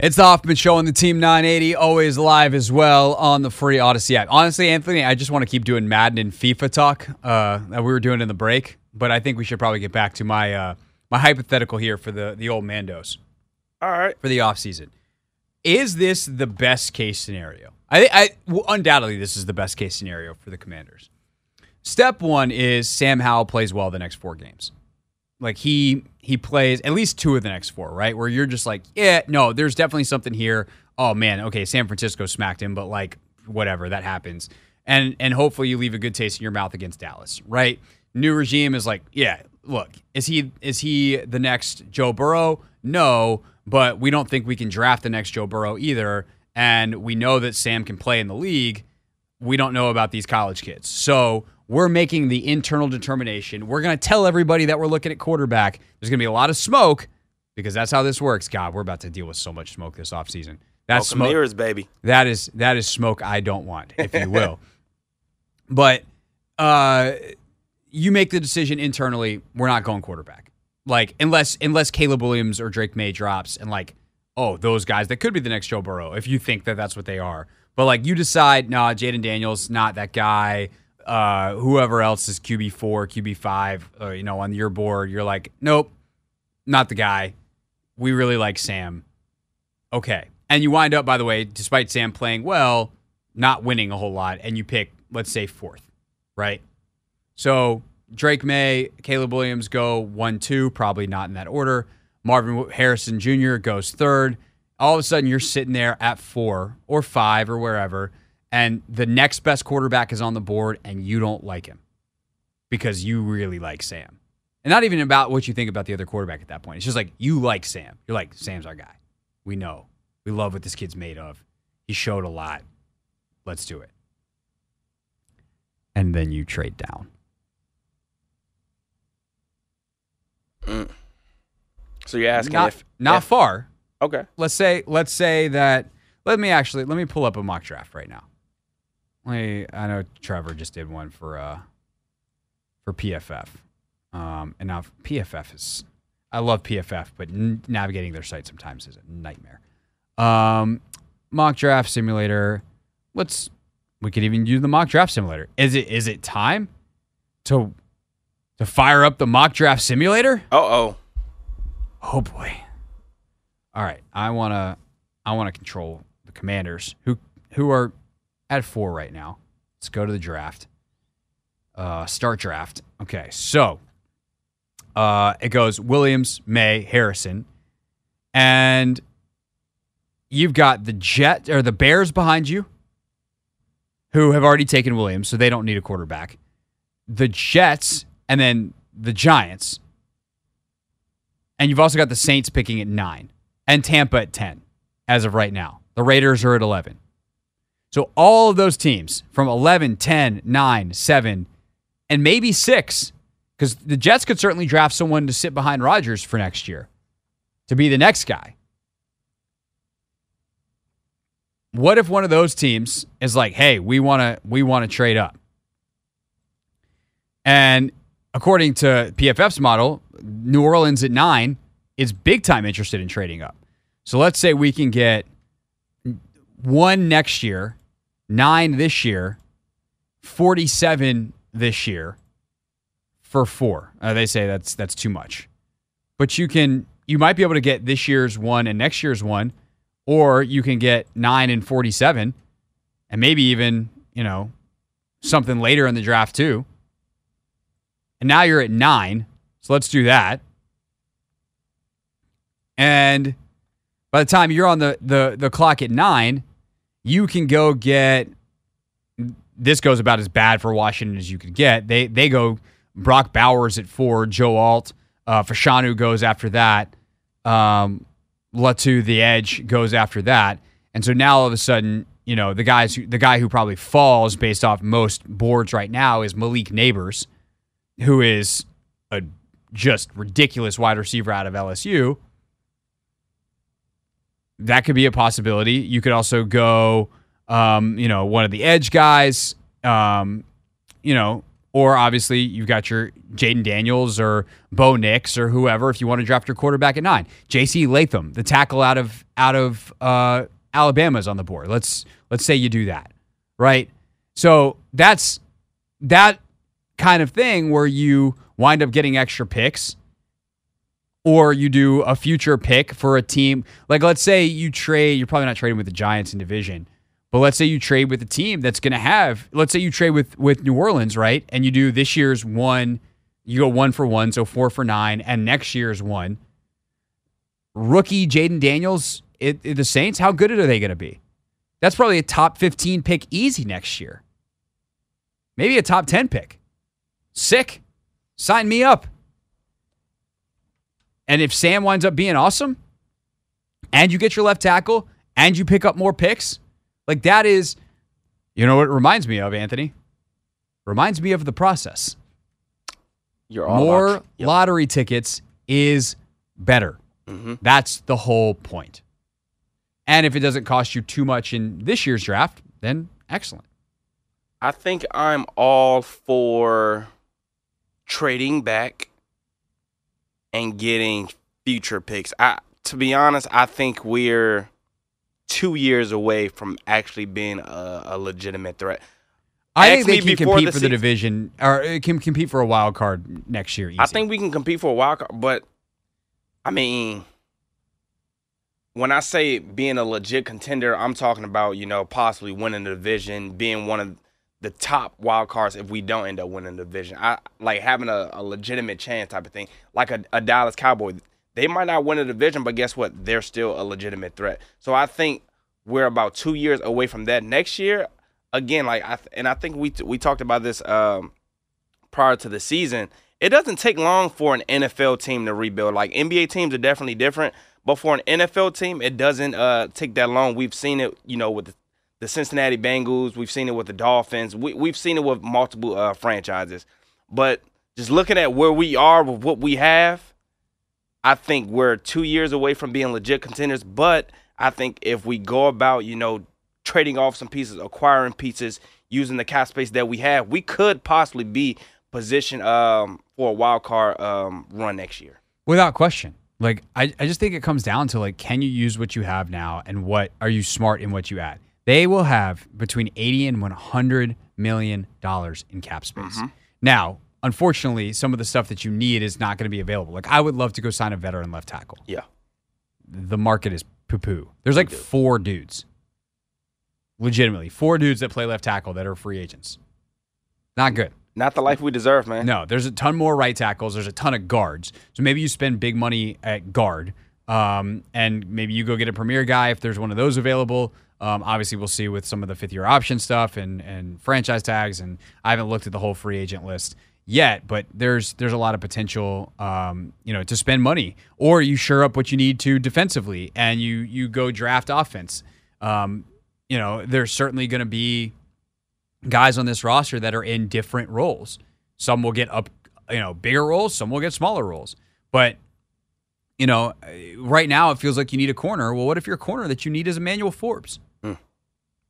It's the Hoffman Show on the Team 980, always live as well on the free Audacy app. Honestly, Anthony, I just want to keep doing Madden and FIFA talk uh, that we were doing in the break, but I think we should probably get back to my uh, my hypothetical here for the the old Mandos All right. for the offseason. Is this the best case scenario? I, I well, undoubtedly this is the best case scenario for the Commanders. Step one is Sam Howell plays well the next four games. Like he he plays at least two of the next four, right? Where you're just like, yeah, no, there's definitely something here. Oh man, okay, San Francisco smacked him, but like whatever, that happens. And and hopefully you leave a good taste in your mouth against Dallas, right? New regime is like, yeah, look, is he is he the next Joe Burrow? No, but we don't think we can draft the next Joe Burrow either. And we know that Sam can play in the league. We don't know about these college kids. So we're making the internal determination. We're going to tell everybody that we're looking at quarterback. There's going to be a lot of smoke because that's how this works. God, we're about to deal with so much smoke this offseason. That's Welcome smoke. mirrors, baby. That is that is smoke I don't want, if you will. but uh, you make the decision internally. We're not going quarterback. Like unless unless Caleb Williams or Drake Maye drops and like oh those guys that could be the next Joe Burrow if you think that that's what they are. But like you decide, nah, Jayden Daniels not that guy. Uh, whoever else is QB four, QB five, uh, you know, on your board, you're like, nope, not the guy. We really like Sam. Okay. And you wind up, by the way, despite Sam playing well, not winning a whole lot, and you pick, let's say, fourth, right? So Drake Maye, Caleb Williams go one, two, probably not in that order. Marvin Harrison Jr. goes third. All of a sudden, you're sitting there at four or five or wherever, and the next best quarterback is on the board, and you don't like him because you really like Sam. And not even about what you think about the other quarterback at that point. It's just like you like Sam. You're like, Sam's our guy. We know. We love what this kid's made of. He showed a lot. Let's do it. And then you trade down. So you're asking Not, if not if- far. okay. Let's say let's say that let me actually let me pull up a mock draft right now. I know Trevor just did one for uh for PFF. Um and now PFF is I love PFF, but n- navigating their site sometimes is a nightmare. Um mock draft simulator. Let's we could even use the mock draft simulator. Is it is it time to to fire up the mock draft simulator? Uh oh. Oh boy. All right, I want to I want to control the Commanders who who are at 4 right now. Let's go to the draft. Uh start draft. Okay. So, uh it goes Williams, Maye, Harrison. And you've got the Jet or the Bears behind you who have already taken Williams, so they don't need a quarterback. The Jets and then the Giants and you've also got the Saints picking at nine and Tampa at 10 as of right now. The Raiders are at 11. So all of those teams from 11, 10, 9, 7, and maybe 6, because the Jets could certainly draft someone to sit behind Rodgers for next year to be the next guy. What if one of those teams is like, "Hey, we want to we want to trade up." And according to PFF's model, New Orleans at nine is big time interested in trading up. So let's say we can get one next year, nine this year, 47 this year for four. Uh, they say that's that's too much. But you can you might be able to get this year's one and next year's one, or you can get nine and 47 and maybe even, you know, something later in the draft too. And now you're at nine. So let's do that. And by the time you're on the, the, the clock at nine, you can go get this goes about as bad for Washington as you could get. They they go Brock Bowers at four, Joe Alt, uh, Fashanu goes after that. Um, Latu, the edge, goes after that. And so now all of a sudden, you know, the guys who, the guy who probably falls based off most boards right now is Malik Nabers, who is a just ridiculous wide receiver out of LSU. That could be a possibility. You could also go, um, you know, one of the edge guys, um, you know, Or obviously, you've got your Jayden Daniels or Bo Nix or whoever if you want to draft your quarterback at nine. J.C. Latham, the tackle out of out of uh, Alabama, is on the board. Let's let's say you do that, right? So that's that kind of thing where you wind up getting extra picks or you do a future pick for a team. Like, let's say you trade, you're probably not trading with the Giants in division, but let's say you trade with a team that's going to have, let's say you trade with, with New Orleans, right? And you do this year's one, you go one for one, so four for nine, and next year's one. Rookie Jayden Daniels, it, it, the Saints, how good are they going to be? That's probably a top 15 pick easy next year. Maybe a top 10 pick. Sick. Sign me up. And if Sam winds up being awesome and you get your left tackle and you pick up more picks, like that is, you know what it reminds me of, Anthony? Reminds me of the process. You're all More Yep. lottery tickets is better. Mhm. That's the whole point. And if it doesn't cost you too much in this year's draft, then excellent. I think I'm all for trading back and getting future picks. I to be honest, I think we're two years away from actually being a, a legitimate threat. I Ask think they can compete the for the division or uh, can compete for a wild card next year. Easy. I think we can compete for a wild card, but I mean, when I say being a legit contender, I'm talking about you know possibly winning the division, being one of the top wild cards if we don't end up winning the division. I like having a, a legitimate chance type of thing, like a, a Dallas Cowboy. They might not win the division, but guess what? They're still a legitimate threat. So I think we're about two years away from that. Next year, again, like I th- and I think we we talked about this um, prior to the season. It doesn't take long for an NFL team to rebuild. Like NBA teams are definitely different, but for an NFL team, it doesn't uh, take that long. We've seen it, you know, with the, the Cincinnati Bengals. We've seen it with the Dolphins. We, we've seen it with multiple uh, franchises. But just looking at where we are with what we have, I think we're two years away from being legit contenders. But I think if we go about, you know, trading off some pieces, acquiring pieces, using the cap space that we have, we could possibly be positioned um, for a wild card um, run next year. Without question. Like I, I just think it comes down to like can you use what you have now and what are you smart in what you add? They will have between 80 and 100 million dollars in cap space. Now, unfortunately, some of the stuff that you need is not going to be available. Like I would love to go sign a veteran left tackle. Yeah. The market is poo poo. There's like four dudes. Legitimately, four dudes that play left tackle that are free agents. Not good. Not the life we deserve, man. No, there's a ton more right tackles. There's a ton of guards. So maybe you spend big money at guard, um, and maybe you go get a premier guy if there's one of those available. Um, obviously, we'll see with some of the fifth year option stuff and and franchise tags. And I haven't looked at the whole free agent list yet, but there's there's a lot of potential, um, you know, to spend money, or you shore up what you need to defensively, and you you go draft offense. Um, you know, there's certainly going to be guys on this roster that are in different roles. Some will get up, you know, bigger roles. Some will get smaller roles. But you know, right now it feels like you need a corner. Well, what if your corner that you need is Emmanuel Forbes?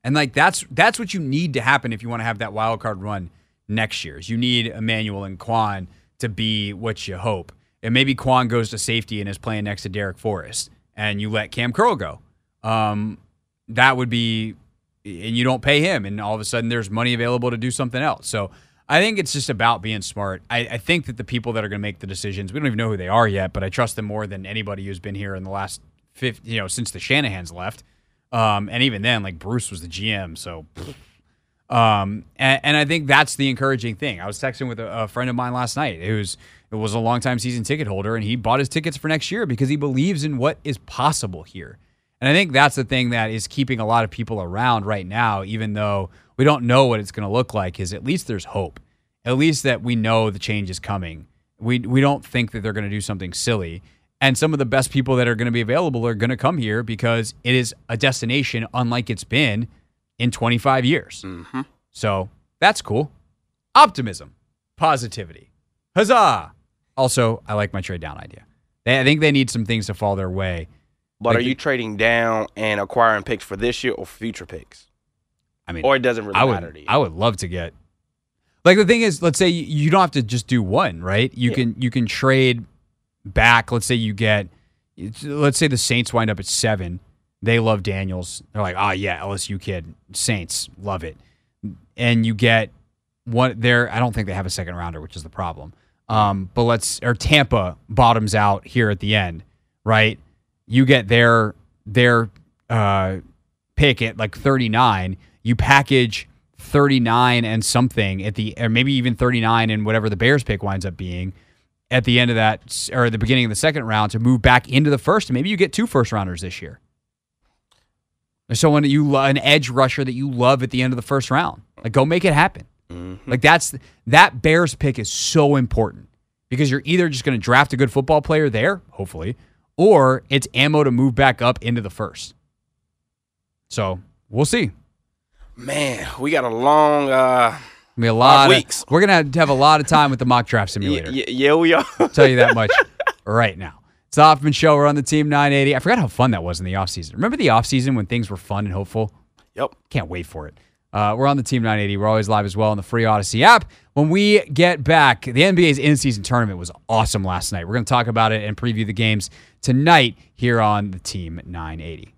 And like that's that's what you need to happen if you want to have that wild card run next year. Is you need Emmanuel and Quan to be what you hope. And maybe Quan goes to safety and is playing next to Darrick Forrest, and you let Cam Curl go. Um, that would be and you don't pay him, and all of a sudden there's money available to do something else. So I think it's just about being smart. I, I think that the people that are going to make the decisions, we don't even know who they are yet, but I trust them more than anybody who's been here in the last 50, you know, since the Shanahan's left. Um, and even then, like Bruce was the GM, so. Um, and, and I think that's the encouraging thing. I was texting with a, a friend of mine last night who's who was a longtime season ticket holder, and he bought his tickets for next year because he believes in what is possible here. And I think that's the thing that is keeping a lot of people around right now, even though we don't know what it's going to look like, is at least there's hope. At least that we know the change is coming. We, we don't think that they're going to do something silly. And some of the best people that are going to be available are going to come here because it is a destination unlike it's been in 25 years. Mm-hmm. So that's cool. Optimism, positivity. Huzzah! Also, I like my trade down idea. They, I think they need some things to fall their way. But Like are you trading down and acquiring picks for this year or future picks? I mean, Or it doesn't really I matter would, to you? I would love to get. Like the thing is, let's say you- you don't have to just do one, right? You can you can trade back. Let's say you get, let's say the Saints wind up at seven. They love Daniels. They're like, oh yeah, LSU kid, Saints love it, and you get one there. I don't think they have a second rounder, which is the problem. Um, but let's or Tampa bottoms out here at the end, right? You get their their uh, pick at like 39. You package 39 and something at the or maybe even 39 and whatever the Bears pick winds up being at the end of that or the beginning of the second round to move back into the first. And maybe you get two first rounders this year. Or someone that you lo- an edge rusher that you love at the end of the first round. Like go make it happen. Like that's that Bears pick is so important because you're either just going to draft a good football player there, hopefully, or it's ammo to move back up into the first. So we'll see. Man, we got a long. uh Mean, a lot of, weeks. We're gonna have a lot of time with the mock draft simulator. y- yeah, we are. I'll tell you that much right now. It's the Hoffman Show. We're on the Team 980. I forgot how fun that was in the offseason. Remember the offseason when things were fun and hopeful? yep. Can't wait for it. Uh, we're on the Team 980. We're always live as well on the free Audacy app. When we get back, the NBA's in-season tournament was awesome last night. We're going to talk about it and preview the games tonight here on the Team 980.